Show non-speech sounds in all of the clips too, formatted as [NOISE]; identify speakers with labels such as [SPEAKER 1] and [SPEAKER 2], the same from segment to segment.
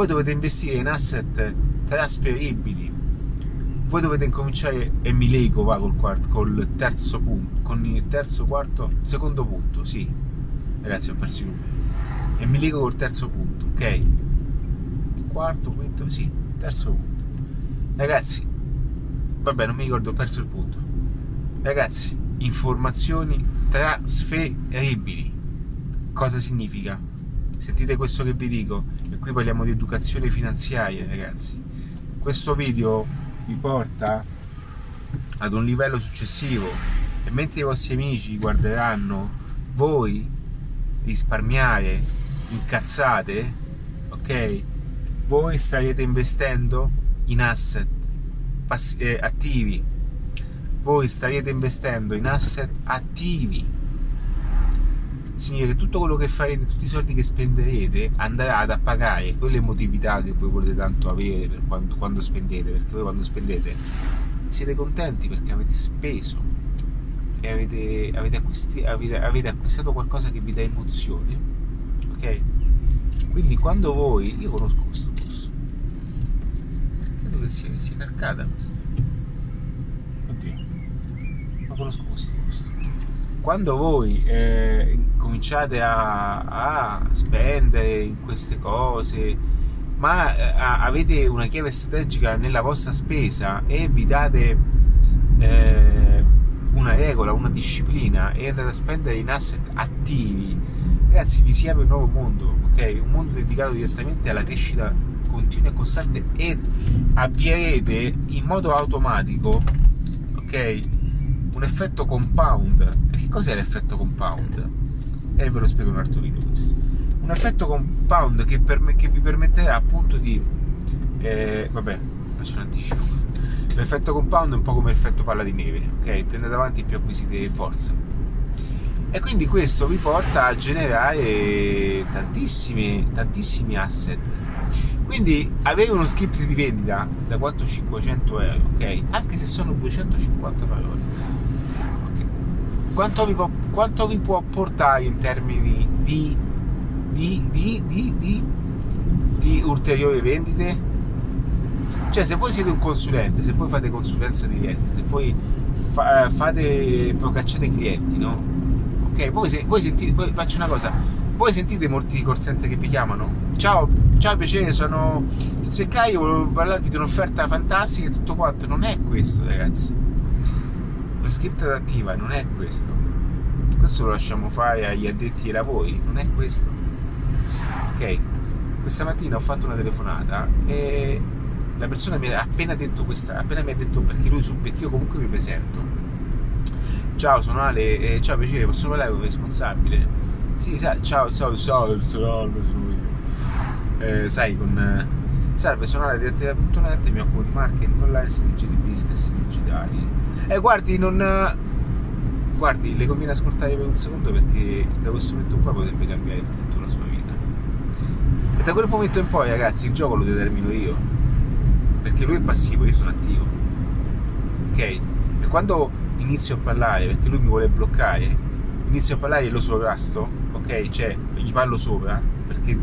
[SPEAKER 1] voi dovete investire in asset trasferibili. Voi dovete incominciare e mi lego va col, quarto, col terzo punto con il terzo quarto secondo punto sì. Ragazzi ho perso i numeri. E mi lego col terzo punto ok? Quarto quinto sì terzo punto. Ragazzi vabbè non mi ricordo ho perso il punto. Ragazzi informazioni trasferibili. Cosa significa sentite questo che vi dico e qui parliamo di educazione finanziaria ragazzi. Questo video vi porta ad un livello successivo e mentre i vostri amici guarderanno voi risparmiare incazzate ok voi starete investendo in asset pass- eh, attivi. Voi starete investendo in asset attivi significa che tutto quello che farete, tutti i soldi che spenderete andrà ad appagare. Quell'emotività che voi volete tanto avere per quando, quando spendete, perché voi quando spendete siete contenti perché avete speso e avete, avete, acquisti, avete, avete acquistato qualcosa che vi dà emozione, ok? Quindi quando voi, io conosco questo bus, credo che sia, sia carcata questa, oddio, ma conosco questo bus quando voi eh, cominciate a, a, spendere in queste cose, ma eh, avete una chiave strategica nella vostra spesa e vi date eh, una regola, una disciplina e andate a spendere in asset attivi, ragazzi, vi si apre un nuovo mondo, ok? Un mondo dedicato direttamente alla crescita continua e costante e avvierete in modo automatico, ok? Un effetto compound cos'è l'effetto compound? E ve lo spiego in un altro video questo. Un effetto compound che, per, che vi permetterà appunto di... Eh, vabbè, faccio un anticipo. L'effetto compound è un po' come l'effetto palla di neve, ok? Più avanti più acquisite forza. E quindi questo vi porta a generare tantissimi, tantissimi asset. Quindi avere uno script di vendita da 400-500 euro, ok? Anche se sono 250 parole quanto vi, può, quanto vi può portare in termini di, di, di, di, ulteriori vendite? Cioè, se voi siete un consulente, se voi fate consulenza di clienti, se voi fa, fate procacciate clienti, no? Ok, voi, se, voi sentite, voi, faccio una cosa, voi sentite molti center che vi chiamano? Ciao, ciao piacere, sono seccaio, volevo parlarvi di un'offerta fantastica e tutto quanto. Non è questo, ragazzi lo script adattiva non è questo. Questo lo lasciamo fare agli addetti ai lavori, non è questo. Ok, questa mattina ho fatto una telefonata e la persona mi ha appena detto questa, appena mi ha detto perché lui su, perché io comunque mi presento. Ciao, sono Ale, eh, ciao piacere, posso parlare con il responsabile? Sì, sai, ciao, ciao, ciao, salve, sono io. Eh, sai, con... Eh, salve, sono Ale di Attiva.net, mi occupo di marketing online, strategie di business digitali eh, guardi, non. Guardi, le conviene ascoltare per un secondo perché da questo momento in poi potrebbe cambiare tutto la sua vita. E da quel momento in poi, ragazzi, il gioco lo determino io. Perché lui è passivo, io sono attivo. Ok? E quando inizio a parlare, perché lui mi vuole bloccare, inizio a parlare e lo sovrasto, ok? Cioè, gli parlo sopra, perché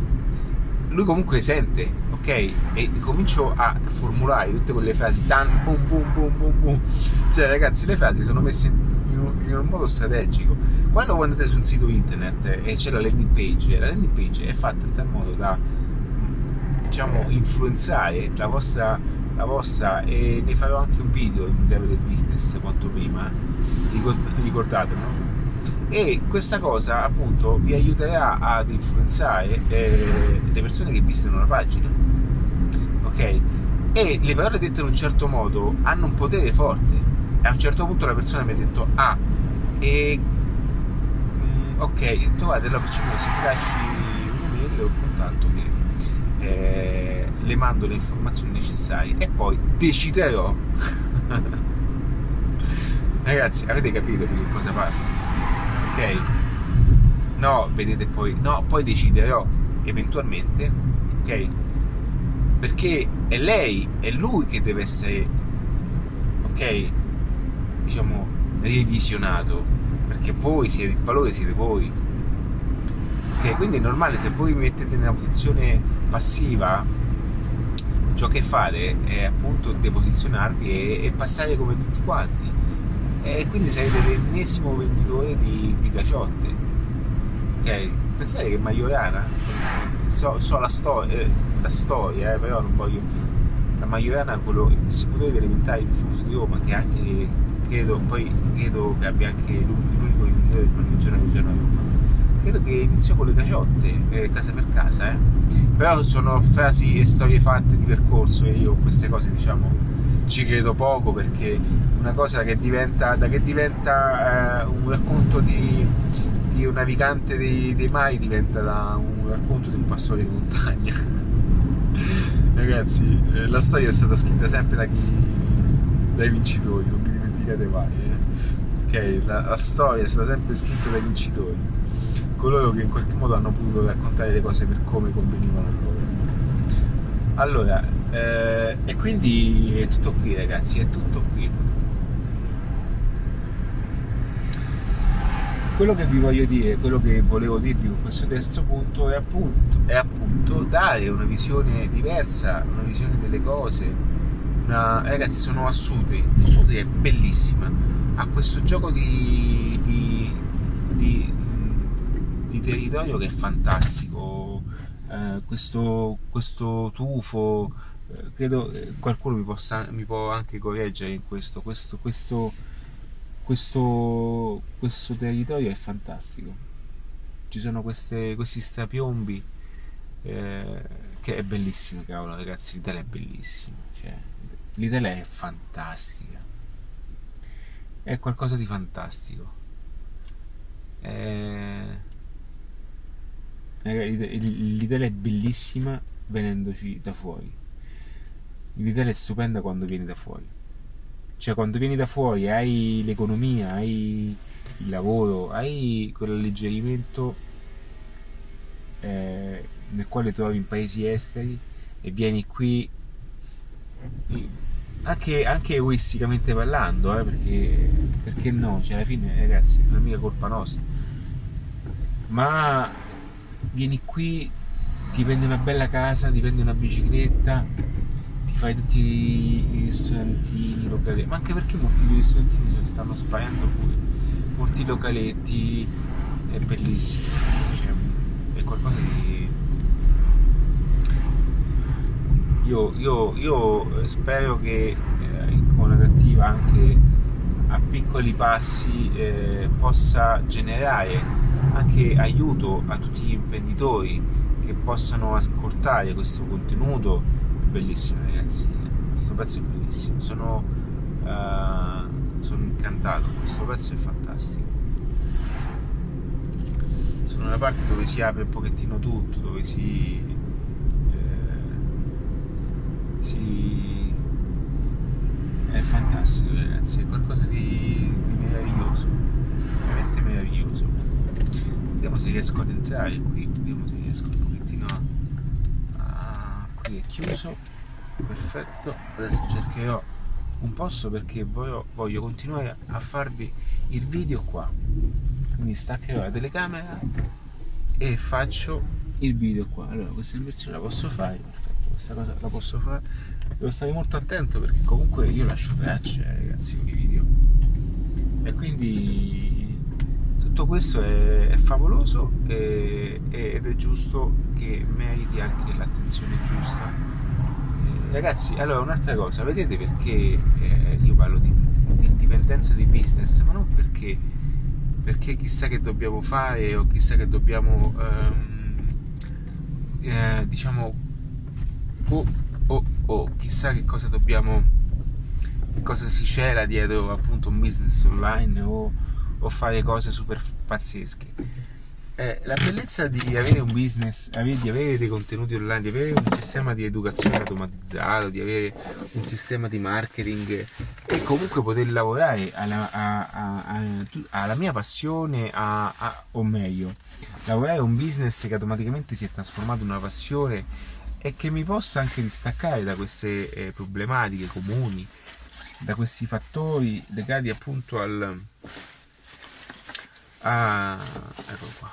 [SPEAKER 1] lui comunque sente ok? E comincio a formulare tutte quelle frasi tan boom boom boom boom boom. Cioè, ragazzi, le frasi sono messe in un, in un modo strategico. Quando voi andate su un sito internet e c'è la landing page, la landing page è fatta in tal modo da diciamo influenzare la vostra, la vostra e ne farò anche un video in breve del business quanto prima ricordatelo e questa cosa appunto vi aiuterà ad influenzare eh, le persone che visitano la pagina ok? E le parole dette in un certo modo hanno un potere forte. A un certo punto la persona mi ha detto, ah, e... Mm, ok, detto, guarda, allora facciamo così, mi lasci un'email o un contatto che eh, le mando le informazioni necessarie e poi deciderò. [LAUGHS] Ragazzi, avete capito di che cosa parlo? Ok? No, vedete poi, no, poi deciderò eventualmente, ok? perché è lei, è lui che deve essere, ok, diciamo, revisionato, perché voi siete, il valore siete voi. Ok, quindi è normale se voi vi mettete nella posizione passiva, ciò che fate è appunto deposizionarvi e, e passare come tutti quanti e quindi sarete l'ennesimo venditore di, di caciotte ok pensate che Majorana so, so la, sto- eh, la storia eh, però non voglio la Majorana è quello il distributore di elementari più famoso di Roma che anche credo poi credo che abbia anche l'unico venditore del parmigiano di Roma credo che iniziò con le caciotte eh, casa per casa eh. però sono frasi e storie fatte di percorso e io queste cose diciamo ci credo poco perché una cosa che diventa da che diventa eh, un racconto di, di un navigante dei, dei mai diventa un racconto di un pastore di montagna [LAUGHS] ragazzi eh, la storia è stata scritta sempre da chi dai vincitori non vi dimenticate mai eh. ok la, la storia è stata sempre scritta dai vincitori coloro che in qualche modo hanno potuto raccontare le cose per come convenivano loro. Allora, eh, quindi è tutto qui ragazzi, è tutto qui. Quello che vi voglio dire, quello che volevo dirvi con questo terzo punto è appunto, è appunto dare una visione diversa, una visione delle cose. Una, ragazzi, sono a Sutri, Sutri è bellissima, ha questo gioco di, di, di di territorio che è fantastico. Eh, questo, questo, tufo, credo eh, qualcuno mi, possa, mi, può anche correggere in questo. Questo, questo, questo, questo territorio è fantastico. Ci sono queste, questi strapiombi eh, che è bellissimo, cavolo, ragazzi. L'Italia è bellissima. Cioè, L'Italia è fantastica. È qualcosa di fantastico. Eh, L'Italia è bellissima venendoci da fuori. L'Italia è stupenda quando vieni da fuori. Cioè, quando vieni da fuori hai l'economia, hai il lavoro, hai quell'alleggerimento eh, nel quale trovi in paesi esteri e vieni qui anche, anche egoisticamente parlando, eh, perché, perché no? Cioè, alla fine, ragazzi, non è mica colpa nostra. Ma vieni qui, ti prendi una bella casa, ti prendi una bicicletta, ti fai tutti i ristorantini locali, ma anche perché molti dei ristorantini se ne stanno sparando pure, molti localetti, è bellissimo, cioè, è qualcosa di... Io, io, io spero che eh, con cattiva anche a piccoli passi eh, possa generare anche aiuto a tutti gli imprenditori che possano ascoltare questo contenuto bellissimo ragazzi questo pezzo è bellissimo. Sono, uh, sono incantato. Questo pezzo è fantastico. Sono una parte dove si apre un pochettino tutto dove si, eh, si è fantastico ragazzi. È qualcosa di, di meraviglioso. Veramente meraviglioso. Vediamo se riesco ad entrare qui. Vediamo se riesco un pochettino a... qui è chiuso perfetto. Adesso cercherò un posto perché voglio, voglio continuare a farvi il video qua. Quindi staccherò la telecamera e faccio il video qua. Allora questa inversione la posso fare? Perfetto questa cosa la posso fare. Devo stare molto attento perché comunque io lascio tracce ragazzi con i video. E quindi tutto questo è, è favoloso e, ed è giusto che meriti anche l'attenzione giusta. Ragazzi, allora un'altra cosa, vedete perché eh, io parlo di, di, indipendenza di business, ma non perché, perché chissà che dobbiamo fare o chissà che dobbiamo, ehm, eh, diciamo, o, o, o chissà che cosa dobbiamo, cosa si cela dietro appunto un business online o o fare cose super pazzesche. Eh, la bellezza di avere un business, di avere dei contenuti online, di avere un sistema di educazione automatizzato, di avere un sistema di marketing e comunque poter lavorare alla, a, a, a, alla mia passione, o meglio, lavorare un business che automaticamente si è trasformato in una passione e che mi possa anche distaccare da queste eh, problematiche comuni, da questi fattori legati appunto al a, ecco qua,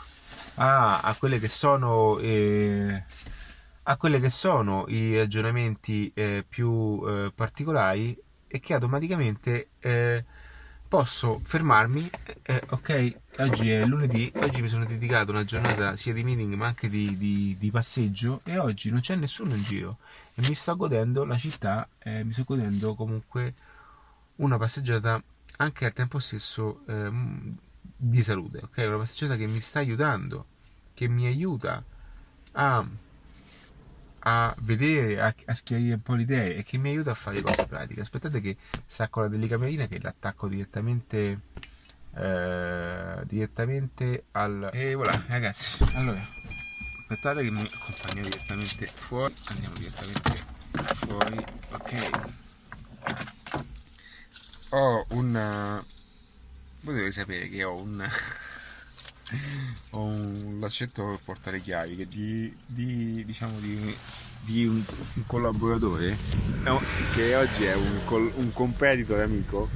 [SPEAKER 1] a, a quelle che sono eh, a quelli che sono i ragionamenti eh, più eh, particolari e che automaticamente eh, posso fermarmi. Eh, ok, oggi è lunedì, oggi mi sono dedicato una giornata sia di meeting ma anche di, di, di passeggio e oggi non c'è nessuno in giro e mi sto godendo la città, mi sto godendo comunque una passeggiata anche al tempo stesso di salute, ok? Una passeggiata che mi sta aiutando, che mi aiuta a, a vedere, a, a schiarire un po' le idee e che mi aiuta a fare cose pratiche. Aspettate che stacco la delicamerina che l'attacco direttamente eh, direttamente al e voilà ragazzi allora aspettate che mi accompagno direttamente fuori andiamo direttamente fuori ok ho un voi dovete sapere che ho un [LAUGHS] ho un laccetto per portare chiavi che di, di diciamo di, di un, un, collaboratore che oggi è un, un competitor amico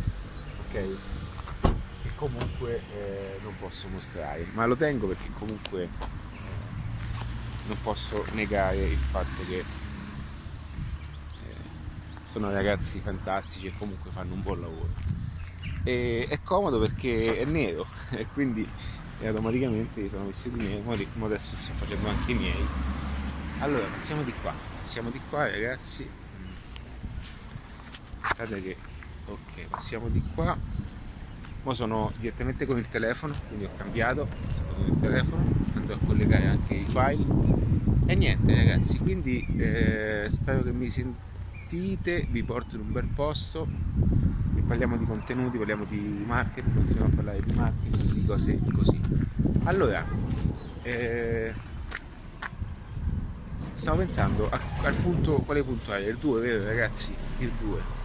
[SPEAKER 1] ok? Che comunque eh, non posso mostrare ma lo tengo perché comunque eh, non posso negare il fatto che eh, sono ragazzi fantastici e comunque fanno un buon lavoro e è comodo perché è nero [LAUGHS] e quindi automaticamente sono vestiti nero come adesso sto facendo anche i miei. Allora passiamo di qua passiamo di qua ragazzi. Guardate che ok passiamo di qua. Ora sono direttamente con il telefono quindi ho cambiato sono con il telefono andrò a collegare anche i file. E niente ragazzi quindi eh, spero che mi sentite vi porto in un bel posto parliamo di contenuti, parliamo di marketing, continuiamo a parlare di marketing, di cose così. Allora, eh, stavo pensando a, al punto, quale punto è? Il 2, vero ragazzi? Il 2